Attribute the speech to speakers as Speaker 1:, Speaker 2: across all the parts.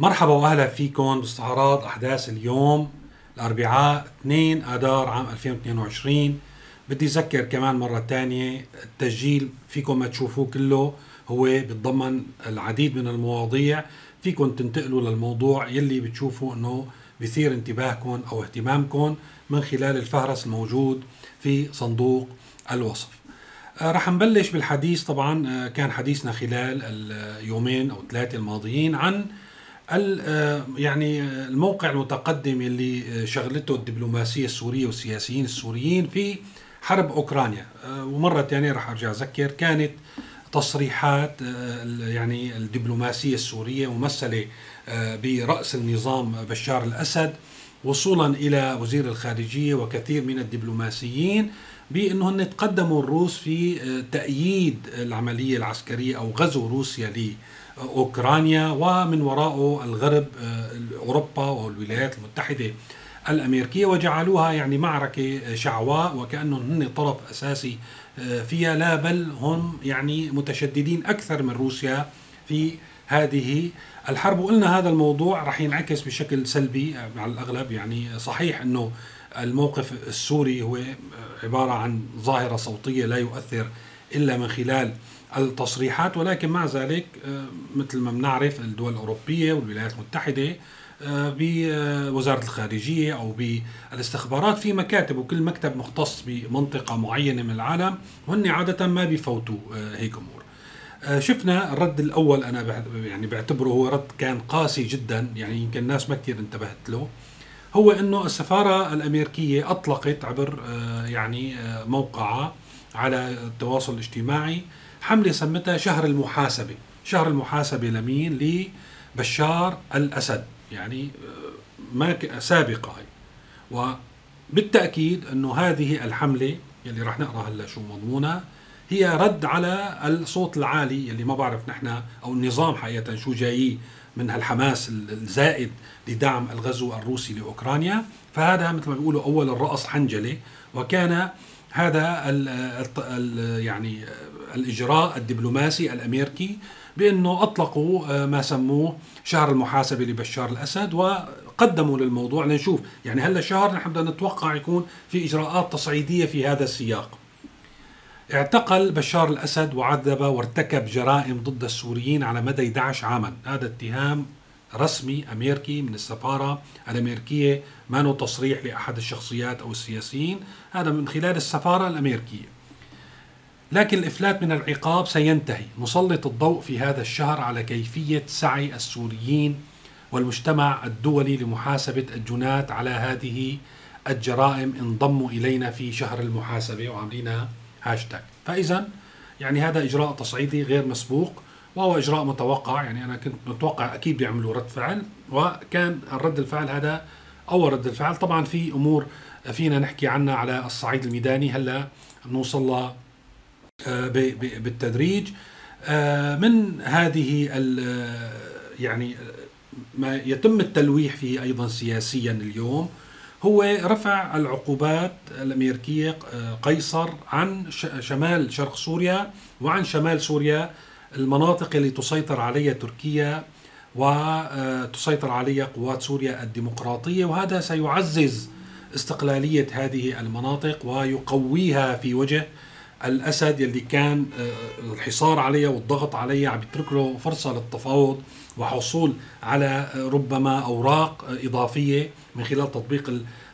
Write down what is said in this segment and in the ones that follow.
Speaker 1: مرحبا وأهلا فيكم باستعراض أحداث اليوم الأربعاء 2 آذار عام 2022 بدي أذكر كمان مرة ثانية التسجيل فيكم ما تشوفوه كله هو بيتضمن العديد من المواضيع. فيكم تنتقلوا للموضوع يلي بتشوفوا إنه بيثير انتباهكم أو اهتمامكم من خلال الفهرس الموجود في صندوق الوصف. آه، رح نبلش بالحديث. طبعا آه، كان حديثنا خلال اليومين أو ثلاثة الماضيين عن يعني الموقع المتقدم اللي شغلته الدبلوماسية السورية والسياسيين السوريين في حرب أوكرانيا. ومره ثانية رح أرجع أذكر كانت تصريحات يعني الدبلوماسية السورية ممثلة برأس النظام بشار الأسد وصولا إلى وزير الخارجية وكثير من الدبلوماسيين بانه هن تقدموا الروس في آه، تأييد العملية العسكرية أو غزو روسيا لاوكرانيا ومن وراءه الغرب آه، أوروبا والولايات المتحدة الأمريكية وجعلوها يعني معركة شعواء وكانهم هن طرف أساسي آه، فيها. لا بل هم يعني متشددين أكثر من روسيا في هذه الحرب. وقلنا هذا الموضوع راح ينعكس بشكل سلبي على الأغلب يعني صحيح إنه الموقف السوري هو عبارة عن ظاهرة صوتية لا يؤثر إلا من خلال التصريحات ولكن مع ذلك آه، مثل ما بنعرف الدول الأوروبية والولايات المتحدة آه، بوزارة الخارجية أو بالاستخبارات في مكاتب وكل مكتب مختص بمنطقة معينة من العالم وهن عادة ما بيفوتوا آه، هيك أمور. شفنا الرد الأول أنا يعني بعتبره هو رد كان قاسي جدا يعني يمكن الناس ما كثير انتبهت له هو إنه السفارة الأمريكية أطلقت عبر يعني موقعها على التواصل الاجتماعي حملة سمتها شهر المحاسبة، شهر المحاسبة لمين؟ لبشار الأسد، يعني آه، ما سابقة هي. وبالتأكيد أنه هذه الحملة يلي راح نقرأ هلأ شو مضمونها هي رد على الصوت العالي اللي ما بعرف نحن أو النظام حقيقة شو جاي من هالحماس الزائد لدعم الغزو الروسي لأوكرانيا فهذا مثل ما بيقولوا أول الرأس حنجلة وكان هذا ال ال يعني الإجراء الدبلوماسي الامريكي بأنه أطلقوا آه، ما سموه شهر المحاسبة لبشار الأسد وقدموا للموضوع لنشوف. يعني هلا شهر نحن بدنا نتوقع يكون في إجراءات تصعيدية في هذا السياق. اعتقل بشار الأسد وعذب وارتكب جرائم ضد السوريين على مدى 11 عاما. هذا اتهام رسمي أمريكي من السفارة الأمريكية ما تصريح لأحد الشخصيات أو السياسيين. هذا من خلال السفارة الأمريكية لكن الإفلات من العقاب سينتهي. نسلط الضوء في هذا الشهر على كيفية سعي السوريين والمجتمع الدولي لمحاسبة الجنات على هذه الجرائم انضموا إلينا في شهر المحاسبة. وعاملينها هاشتاج. فإذا يعني هذا إجراء تصعيدي غير مسبوق وهو إجراء متوقع. يعني أنا كنت متوقع أكيد بيعملوا رد فعل وكان الرد الفعل هذا أول رد الفعل. طبعا في أمور فينا نحكي عنها على الصعيد الميداني. هلأ نوصل لها آه، بالتدريج. آه، من هذه يعني ما يتم التلويح فيه أيضا سياسيا اليوم هو رفع العقوبات الأمريكية آه، قيصر عن شمال شرق سوريا وعن شمال سوريا المناطق اللي تسيطر عليها تركيا وتسيطر عليها قوات سوريا الديمقراطية. وهذا سيعزز استقلالية هذه المناطق ويقويها في وجه الأسد يلي كان آه، الحصار عليها والضغط عليها عم يترك له فرصة للتفاوض وحصول على ربما أوراق إضافية من خلال تطبيق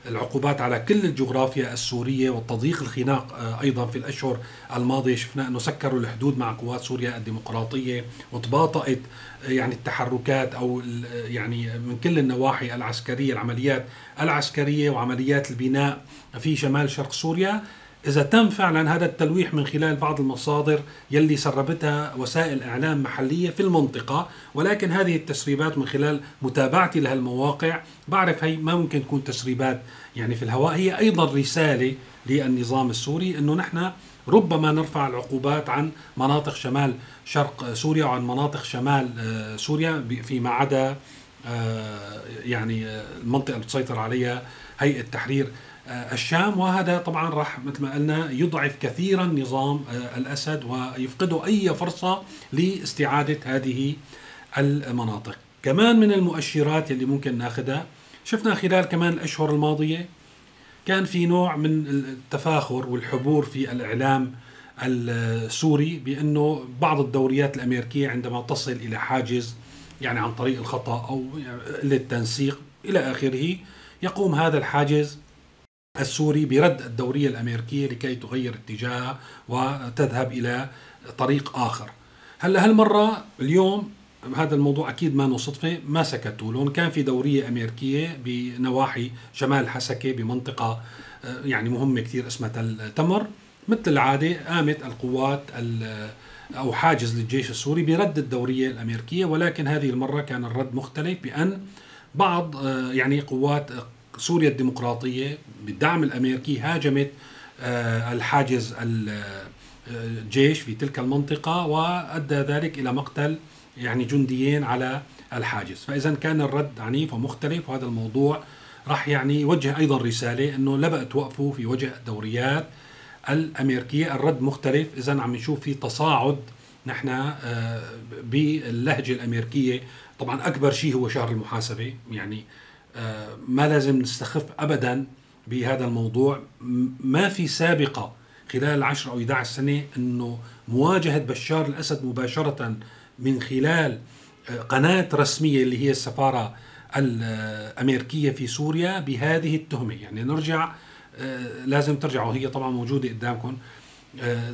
Speaker 1: العقوبات على كل الجغرافيا السورية وتضييق الخناق آه، أيضا في الأشهر الماضية. شفنا إنه سكروا الحدود مع قوات سوريا الديمقراطية وتباطأت آه، يعني التحركات أو يعني من كل النواحي العسكرية العمليات العسكرية وعمليات البناء في شمال شرق سوريا. إذا تم فعلا هذا التلويح من خلال بعض المصادر يلي سربتها وسائل إعلام محلية في المنطقة ولكن هذه التسريبات من خلال متابعتي لهالمواقع بعرف هي ما ممكن تكون تسريبات يعني في الهواء. هي أيضا رسالة للنظام السوري أنه نحن ربما نرفع العقوبات عن مناطق شمال شرق سوريا وعن مناطق شمال آه، سوريا فيما عدا آه، يعني آه، المنطقة اللي تسيطر عليها هيئة تحرير الشام وهذا طبعا راح مثل ما قلنا يضعف كثيرا نظام آه، الأسد ويفقده أي فرصة لاستعادة هذه المناطق. كمان من المؤشرات اللي ممكن ناخذها شفنا خلال كمان الأشهر الماضية كان في نوع من التفاخر والحبور في الإعلام السوري بأنه بعض الدوريات الأمريكية عندما تصل إلى حاجز يعني عن طريق الخطأ أو قله إلى آخره يقوم هذا الحاجز السوري برد الدوريه الامريكيه لكي تغير اتجاهها وتذهب إلى طريق آخر. هلا هالمرة اليوم هذا الموضوع أكيد ما صدفة ما سكتوا لهم كان في دوريه امريكيه بنواحي شمال حسكة بمنطقة آه، يعني مهمة كثير اسمها تمر مثل العادة قامت القوات أو حاجز للجيش السوري برد الدورية الأمريكية ولكن هذه المرة كان الرد مختلف بأن بعض آه، يعني قوات سوريا الديمقراطية بالدعم الأمريكي هاجمت آه، الحاجز الجيش في تلك المنطقة وأدى ذلك إلى مقتل يعني جنديين على الحاجز. فإذا كان الرد عنيف ومختلف وهذا الموضوع راح يعني يوجه أيضا رسالة إنه لا بقى توقفوا في وجه الدوريات الأمريكية. الرد مختلف إذا عم نشوف في تصاعد نحن آه، باللهجة الأمريكية. طبعا أكبر شيء هو شهر المحاسبة يعني آه، ما لازم نستخف ابدا بهذا الموضوع. ما في سابقة خلال 10 أو 11 سنة إنه مواجهة بشار الأسد مباشرة من خلال آه، قناة رسمية اللي هي السفارة الأمريكية في سوريا بهذه التهمة. يعني نرجع آه، لازم ترجعوا. هي طبعا موجودة قدامكم آه،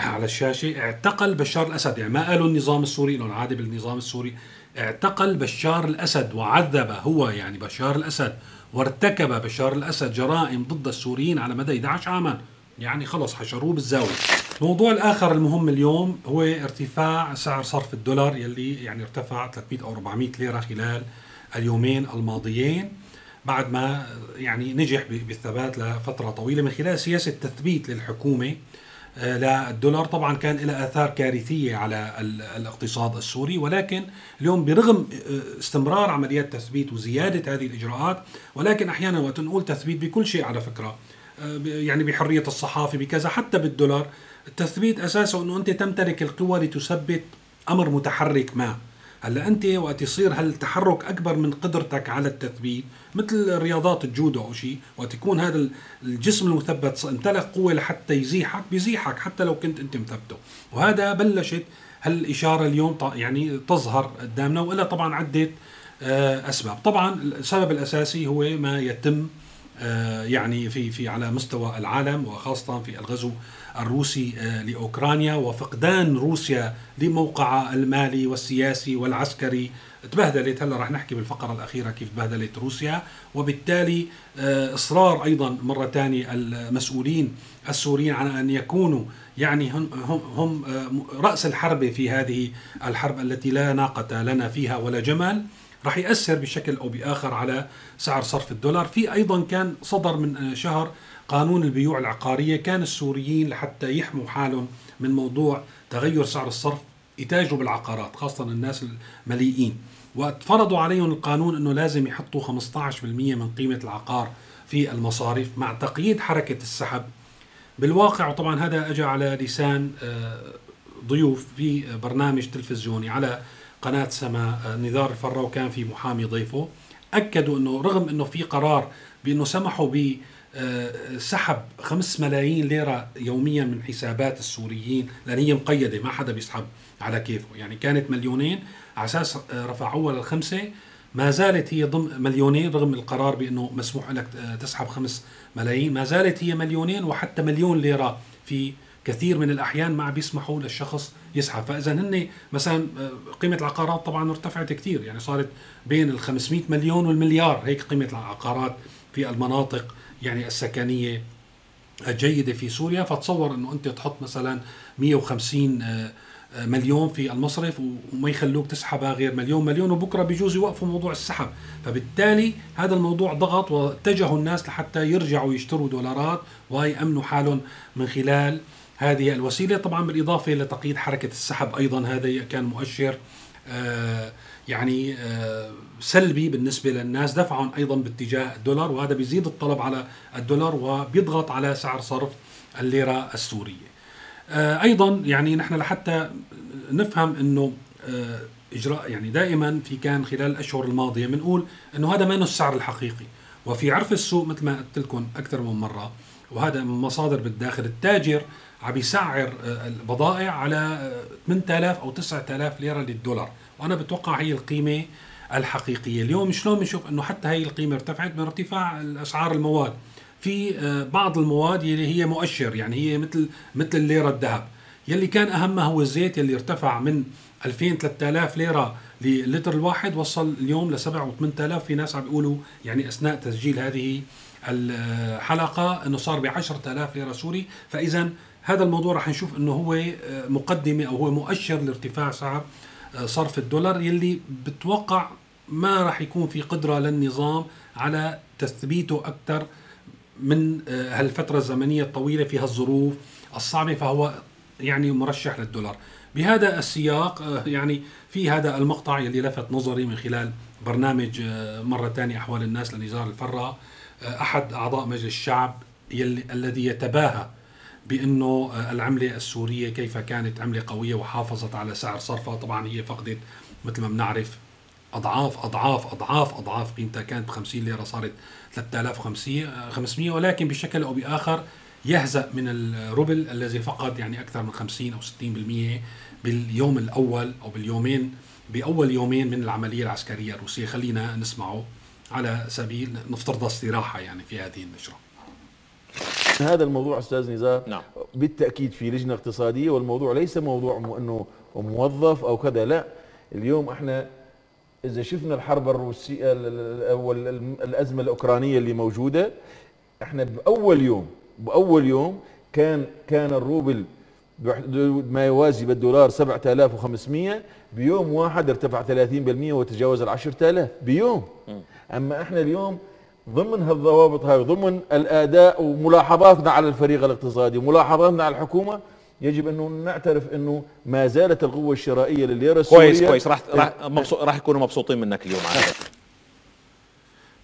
Speaker 1: على الشاشة. اعتقل بشار الأسد. يعني ما قالوا النظام السوري له العادة بالنظام السوري. اعتقل بشار الأسد وعذب هو يعني بشار الأسد وارتكب بشار الأسد جرائم ضد السوريين على مدى 11 عاما يعني خلص حشروه بالزاوية. الموضوع الآخر المهم اليوم هو ارتفاع سعر صرف الدولار يلي يعني ارتفع 300 أو 400 ليرة خلال اليومين الماضيين بعد ما يعني نجح بالثبات لفترة طويلة من خلال سياسة تثبيت للحكومة آه، للدولار طبعا كان له آثار كارثية على الاقتصاد السوري ولكن اليوم برغم آه، استمرار عمليات تثبيت وزيادة هذه الإجراءات ولكن أحيانا وقت نقول تثبيت بكل شيء على فكرة آه، يعني بحرية الصحافة بكذا حتى بالدولار التثبيت أساسه إنه أنت تمتلك القوه لتثبت أمر متحرك ما. هلا انت وقت يصير هالتحرك اكبر من قدرتك على التثبيت مثل رياضات الجودو أو شيء وقت يكون هذا الجسم المثبت امتلك قوة لحتى يزيحك بيزيحك حتى لو كنت انت مثبته. وهذا بلشت هالإشارة اليوم يعني تظهر قدامنا والا طبعا عدة آه، أسباب. طبعا السبب الأساسي هو ما يتم آه، يعني في في على مستوى العالم وخاصة في الغزو الروسي آه، لأوكرانيا وفقدان روسيا لموقعها المالي والسياسي والعسكري. تبهدلت هلا رح نحكي بالفقرة الأخيرة كيف تبهدلت روسيا. وبالتالي آه، إصرار أيضا مرة ثانية المسؤولين السوريين على أن يكونوا يعني هم هم, هم رأس الحربه في هذه الحرب التي لا ناقة لنا فيها ولا جمال. راح يأثر بشكل أو بآخر على سعر صرف الدولار. في أيضا كان صدر من شهر قانون البيوع العقارية كان السوريين لحتى يحموا حالهم من موضوع تغير سعر الصرف يتاجروا بالعقارات خاصة الناس المليئين. وفرضوا عليهم القانون إنه لازم يحطوا 15% من قيمة العقار في المصارف مع تقييد حركة السحب. بالواقع وطبعا هذا اجى على لسان آه، ضيوف في برنامج تلفزيوني على قناة سما آه، نزار الفراو كان في محامي ضيفه. أكدوا إنه رغم إنه في قرار بإنه سمحوا ب سحب 5 ملايين ليرة يوميا من حسابات السوريين لأن هي مقيدة ما حدا بيسحب على كيفه. يعني كانت مليونين على أساس آه، رفعوها للخمسة ما زالت هي ضمن مليونين رغم القرار بأنه مسموح لك تسحب 5 ملايين. ما زالت هي مليونين وحتى مليون ليرة في كثير من الأحيان ما بيسمحوا للشخص يسحب. فإذا هن مثلا آه، قيمة العقارات طبعا ارتفعت كثير. يعني صارت بين ال 500 مليون والمليار هيك قيمة العقارات في المناطق. يعني السكنية الجيدة في سوريا فتصور إنه أنت تحط مثلا 150 آه، آه، مليون في المصرف وما يخلوك تسحبها غير مليون مليون وبكرة بيجوز يوقفوا موضوع السحب. فبالتالي هذا الموضوع ضغط واتجهوا الناس لحتى يرجعوا يشتروا دولارات ويأمنوا حالهم من خلال هذه الوسيلة. طبعا بالإضافة إلى تقييد حركة السحب أيضا هذا كان مؤشر آه، يعني آه، سلبي بالنسبة للناس. دفعهم أيضا باتجاه الدولار وهذا بيزيد الطلب على الدولار وبيضغط على سعر صرف الليرة السورية. آه، أيضا يعني نحن لحتى نفهم إنه إجراء يعني دائما في كان خلال الاشهر الماضية بنقول إنه هذا ما السعر الحقيقي وفي عرف السوق مثل ما قلت لكم أكثر من مرة وهذا من مصادر بالداخل. التاجر عم يسعر آه، البضائع على 8000 أو 9000 ليرة للدولار. وأنا بتوقع هي القيمة الحقيقية. اليوم شلون بنشوف إنه حتى هي القيمة ارتفعت من ارتفاع اسعار المواد؟ في آه، بعض المواد اللي هي مؤشر يعني هي مثل مثل الليرة الذهب. يلي كان أهمها هو الزيت يلي ارتفع من 2000 3000 ليرة للتر الواحد وصل اليوم ل 7 و 8000 في ناس عم بيقولوا يعني أثناء تسجيل هذه الحلقة إنه صار ب 10000 ليرة سوري. فاذا هذا الموضوع رح نشوف إنه هو آه، مقدمة أو هو مؤشر لارتفاع سعر صرف الدولار يلي بتوقع ما راح يكون في قدرة للنظام على تثبيته أكثر من آه، هالفترة الزمنية الطويلة في هالظروف الصعبة فهو يعني مرشح للدولار. بهذا السياق آه، يعني في هذا المقطع يلي لفت نظري من خلال برنامج آه، مرة ثانية أحوال الناس لنزار الفرة أحد أعضاء مجلس الشعب يلي الذي يتباهى بأنه العملة السورية كيف كانت عملة قوية وحافظت على سعر صرفها. طبعا هي فقدت مثل ما بنعرف أضعاف أضعاف أضعاف أضعاف قيمتها كانت ب 50 ليرة صارت 3500 ولكن بشكل أو بآخر يهزأ من الروبل الذي فقد يعني أكثر من 50 أو 60% باليوم الأول أو باليومين بأول يومين من العملية العسكرية الروسية. خلينا نسمعه على سبيل نفترض استراحة يعني في هذه النشرة.
Speaker 2: هذا الموضوع أستاذ نزار نعم. بالتأكيد في لجنة اقتصادية والموضوع ليس موضوع إنه موظف أو كذا لا. اليوم إحنا إذا شفنا الحرب الروسية الأزمة الأوكرانية اللي موجودة إحنا بأول يوم بأول يوم كان كان الروبل ما يوازي بالدولار 7500 بيوم واحد ارتفع 30% وتجاوز ال 10000 بيوم. أما إحنا اليوم ضمن هالضوابط هاي ضمن الأداء وملاحظاتنا على الفريق الاقتصادي وملاحظاتنا على الحكومة يجب أنه نعترف أنه ما زالت القوة الشرائية لليرة السورية.
Speaker 3: كويس كويس. راح راح راح يكونوا مبسوطين منك اليوم على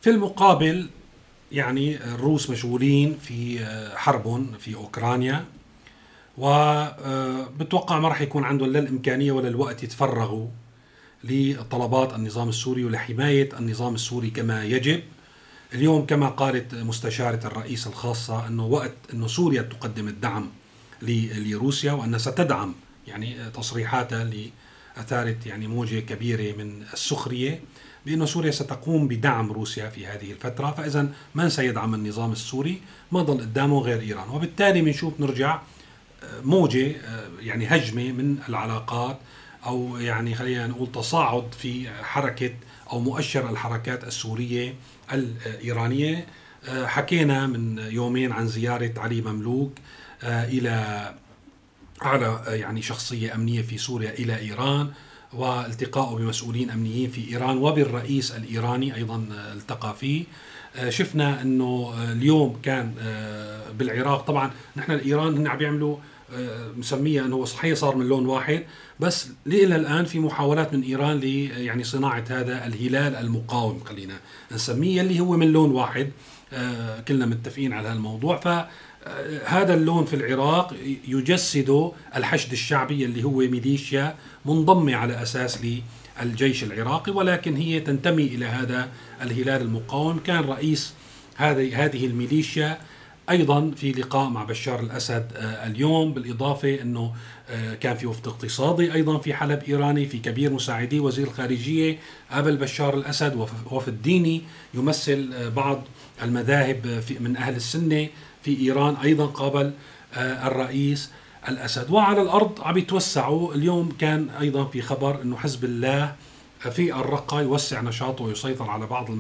Speaker 1: في المقابل يعني الروس مشغولين في حرب في أوكرانيا وبتوقع ما راح يكون عندهم لا الإمكانية ولا الوقت يتفرغوا لطلبات النظام السوري ولحمايه النظام السوري كما يجب. اليوم كما قالت مستشارة الرئيس الخاصة أنه وقت أنه سوريا تقدم الدعم لروسيا وأنها ستدعم يعني تصريحاتها اللي أثارت يعني موجة كبيرة من السخرية بأن سوريا ستقوم بدعم روسيا في هذه الفترة فإذا من سيدعم النظام السوري؟ ما ضل قدامه غير إيران. وبالتالي بنشوف نرجع آه، موجة آه، يعني هجمة من العلاقات أو يعني خلينا نقول تصاعد في حركة أو مؤشر الحركات السورية الإيرانية. آه، حكينا من يومين عن زيارة علي مملوك آه، إلى أعلى آه، يعني شخصية أمنية في سوريا إلى إيران والتقائه بمسؤولين أمنيين في إيران وبالرئيس الإيراني أيضا آه، التقى فيه. شفنا إنه اليوم كان بالعراق. طبعا نحن الإيران هن عم بيعملوا مسميها إنه صحيح صار من لون واحد بس إلى الآن في محاولات من إيران ل يعني صناعة هذا الهلال المقاوم خلينا نسميه اللي هو من لون واحد. كلنا متفقين على هالموضوع. ف هذا اللون في العراق يجسد الحشد الشعبي اللي هو ميليشيا منضمة على أساس للجيش العراقي ولكن هي تنتمي إلى هذا الهلال المقاوم. كان رئيس هذه هذه الميليشيا أيضا في لقاء مع بشار الأسد آه، اليوم بالإضافة إنه آه، كان في وفد اقتصادي أيضا في حلب إيراني في كبير مساعدي وزير الخارجيه قابل بشار الأسد وفد ديني يمثل آه، بعض المذاهب من أهل السنة في إيران أيضا قابل الرئيس الأسد. وعلى الأرض عم يتوسعوا. اليوم كان أيضا في خبر إنه حزب الله في الرقة يوسع نشاطه ويسيطر على بعض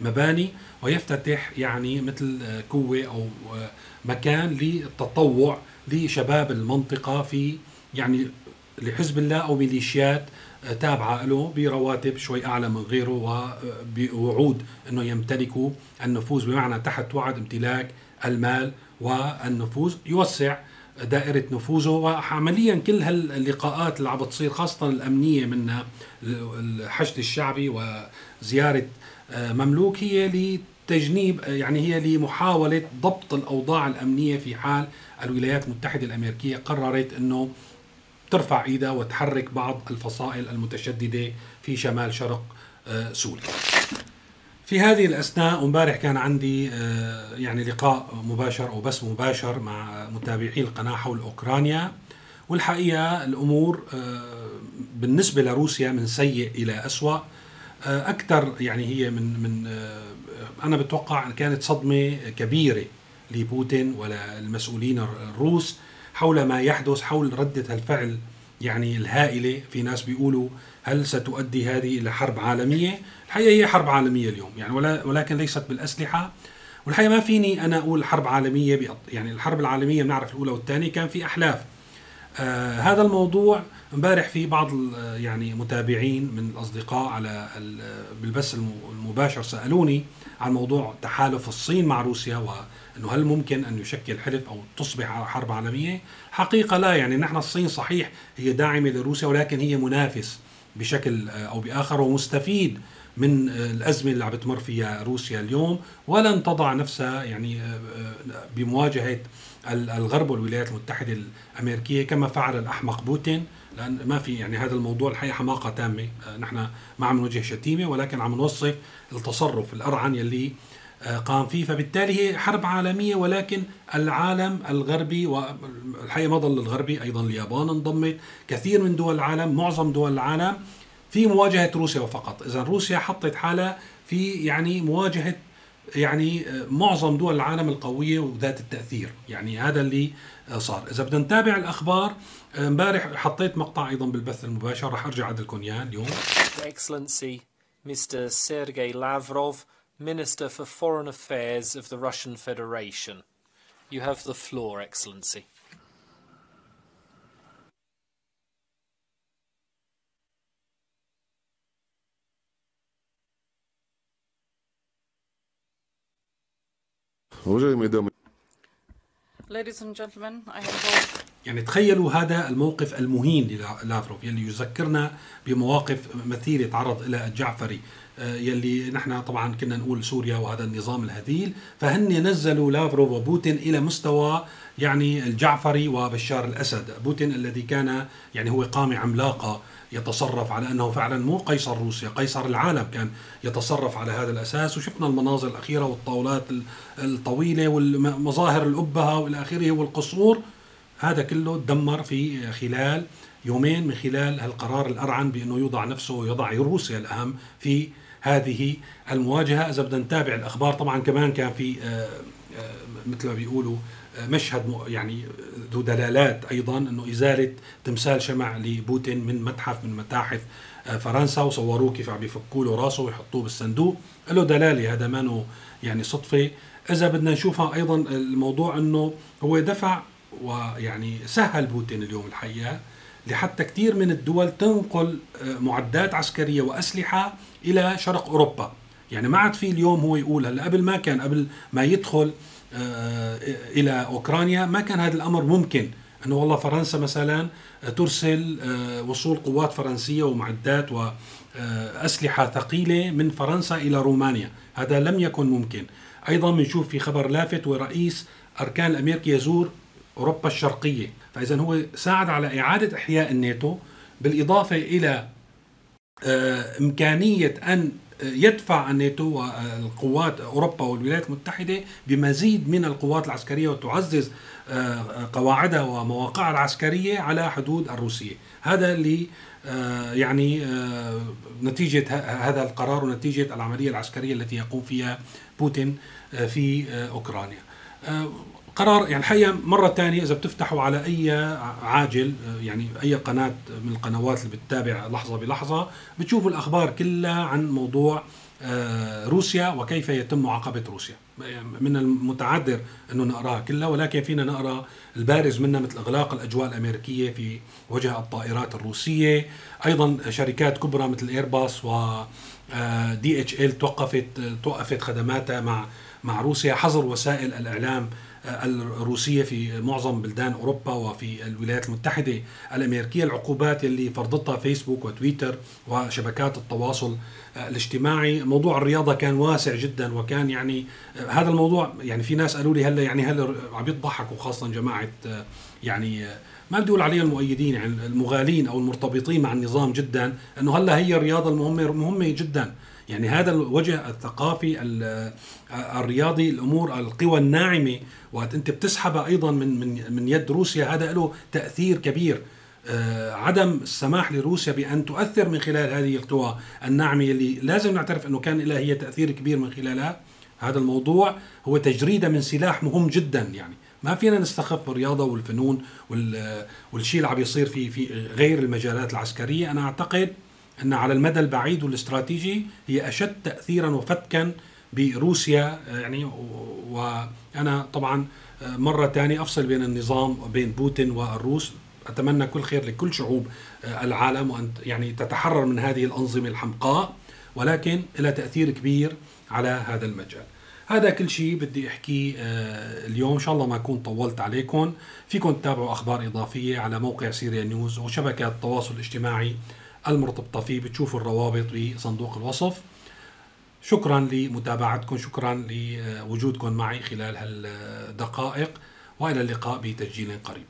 Speaker 1: المباني ويفتتح يعني مثل كوة أو آه، مكان للتطوع لشباب المنطقة في يعني لحزب الله أو ميليشيات آه، تابعة له برواتب شوي أعلى من غيره وبوعود أنه يمتلكوا النفوذ بمعنى تحت وعد امتلاك المال والنفوذ يوسع دائرة نفوذه وعمليا كل هاللقاءات اللي عم بتصير خاصة الأمنية منها الحشد الشعبي وزيارة آه، مملوك هي لتجنيب يعني هي لمحاولة ضبط الأوضاع الأمنية في حال الولايات المتحدة الأمريكية قررت أنه ترفع إيدها وتحرك بعض الفصائل المتشددة في شمال شرق آه، سوريا. في هذه الأثناء امبارح كان عندي آه، يعني لقاء مباشر أو بس مباشر مع متابعي القناة حول أوكرانيا. والحقيقة الأمور آه، بالنسبة لروسيا من سيء إلى اسوء أكثر يعني هي من من أنا بتوقع كانت صدمة كبيرة لبوتين وللمسؤولين الروس حول ما يحدث حول ردة الفعل يعني الهائلة في ناس بيقولوا هل ستؤدي هذه إلى حرب عالمية؟ الحقيقة هي حرب عالمية اليوم يعني ولكن ليست بالأسلحة. والحقيقة ما فيني أنا أقول حرب عالمية يعني الحرب العالمية بنعرف الأولى والثانية كان في أحلاف. آه هذا الموضوع امبارح في بعض يعني متابعين من الأصدقاء على بالبث المباشر سألوني عن موضوع تحالف الصين مع روسيا وانه هل ممكن أن يشكل حلف أو تصبح حرب عالمية؟ حقيقة لا يعني نحن الصين صحيح هي داعمة لروسيا ولكن هي منافس بشكل أو بآخر ومستفيد من الأزمة اللي عم بتمر فيها روسيا اليوم ولن تضع نفسها يعني بمواجهة الغرب والولايات المتحدة الأمريكية كما فعل الأحمق بوتين لأن ما في يعني هذا الموضوع الحقيقة حماقة تامة نحن ما عم نوجه شتيمة ولكن عم نوصف التصرف الأرعن يلي آه، قام فيه. فبالتالي هي حرب عالمية ولكن العالم الغربي والحقيقة ما ضل الغربي أيضا اليابان انضمت. كثير من دول العالم معظم دول العالم في مواجهة روسيا فقط. إذا روسيا حطت حالها في يعني مواجهة يعني آه، معظم دول العالم القوية وذات التأثير. يعني هذا اللي آه، صار. إذا بدنا نتابع الأخبار امبارح حطيت مقطع أيضا بالبث المباشر رح أرجع أعدلكم إياه اليوم.
Speaker 4: Excellency Mr. Sergei Lavrov Minister for Foreign Affairs of the Russian Federation. You have the floor, Excellency.
Speaker 5: Ladies and gentlemen, I have
Speaker 1: يعني تخيلوا هذا الموقف المهين للافروف يلي يذكرنا بمواقف مثيله تعرض لها الجعفري. آه، يلي نحن طبعا كنا نقول سوريا وهذا النظام الهذيل. فهن نزلوا لافروف وبوتين إلى مستوى يعني الجعفري وبشار الأسد. بوتين الذي كان يعني هو قامه عملاقة يتصرف على أنه فعلا مو قيصر روسيا قيصر العالم كان يتصرف على هذا الأساس. وشفنا المناظر الأخيرة والطاولات الطويلة والمظاهر الأبهة وإلى آخره والقصور. هذا كله تدمر في خلال يومين من خلال القرار الأرعن بأنه يوضع نفسه ويضع روسيا الأهم في هذه المواجهة. إذا بدنا نتابع الأخبار طبعا كمان كان في آه، آه، مثل ما بيقولوا آه، مشهد يعني ذو دلالات أيضا أنه إزالة تمثال شمع لبوتين من متحف من متاحف فرنسا وصوروه كيف عم بيفكوا له راسه ويحطوه بالصندوق. له دلالة هذا ما يعني صدفة. إذا بدنا نشوفها أيضا الموضوع إنه هو دفع ويعني سهل بوتين اليوم الحقيقة لحتى كثير من الدول تنقل آه، معدات عسكرية وأسلحة إلى شرق أوروبا. يعني ما عاد في اليوم هو يقول هلا قبل ما كان قبل ما يدخل آه، إلى أوكرانيا ما كان هذا الأمر ممكن. إنه والله فرنسا مثلا ترسل آه، وصول قوات فرنسية ومعدات وأسلحة ثقيلة من فرنسا إلى رومانيا. هذا لم يكن ممكن. أيضا بنشوف في خبر لافت ورئيس أركان الامريكي يزور أوروبا الشرقية فاذا هو ساعد على إعادة إحياء الناتو بالإضافة إلى آه، إمكانية أن يدفع الناتو والقوات أوروبا والولايات المتحدة بمزيد من القوات العسكرية وتعزز آه، قواعدها ومواقعها العسكرية على حدود الروسية، هذا اللي آه، يعني نتيجة هذا القرار ونتيجة العملية العسكرية التي يقوم فيها بوتين في أوكرانيا. قرار يعني الحقيقة مرة ثانية إذا بتفتحوا على أي عاجل يعني أي قناة من القنوات اللي بتتابع لحظة بلحظة بتشوفوا الأخبار كلها عن موضوع آه، روسيا وكيف يتم معاقبة روسيا. من المتعذر إنه نقرأها كلها ولكن فينا نقرأ البارز منها مثل إغلاق الأجواء الأمريكية في وجه الطائرات الروسية. أيضا شركات كبرى مثل ايرباص و دي اتش ال توقفت توقفت خدماتها مع مع روسيا. حظر وسائل الإعلام الروسية في معظم بلدان أوروبا وفي الولايات المتحدة الأمريكية العقوبات اللي فرضتها فيسبوك وتويتر وشبكات التواصل الاجتماعي. موضوع الرياضة كان واسع جدا وكان يعني هذا الموضوع يعني في ناس قالوا لي هلا يعني هلا عم يضحكوا خاصة جماعة يعني ما بدي أقول عليها المؤيدين يعني المغالين أو المرتبطين مع النظام جدا إنه هلا هي الرياضة المهمة مهمة جدا. يعني هذا الوجه الثقافي الرياضي الأمور القوى الناعمة وقت أنت بتسحبها أيضا من من من يد روسيا هذا له تأثير كبير. آه، عدم السماح لروسيا بأن تؤثر من خلال هذه القوى الناعمة اللي لازم نعترف أنه كان لها هي تأثير كبير من خلالها. هذا الموضوع هو تجريده من سلاح مهم جدا يعني. ما فينا نستخف بالرياضة والفنون والشيء اللي عم يصير في في غير المجالات العسكرية. أنا أعتقد إن على المدى البعيد والاستراتيجي هي أشد تاثيرا وفتكا بروسيا يعني وأنا طبعا مرة ثانية أفصل بين النظام بين بوتين والروس. أتمنى كل خير لكل شعوب العالم وأن يعني تتحرر من هذه الأنظمة الحمقاء ولكن لها تأثير كبير على هذا المجال. هذا كل شيء بدي أحكيه آه، اليوم. إن شاء الله ما أكون طولت عليكم. فيكم تتابعوا أخبار إضافية على موقع سيريا نيوز وشبكات التواصل الاجتماعي. المرتبطة فيه بتشوفوا الروابط بصندوق الوصف. شكرا لمتابعتكم شكرا لوجودكم معي خلال هالدقائق وإلى اللقاء بتسجيل قريب.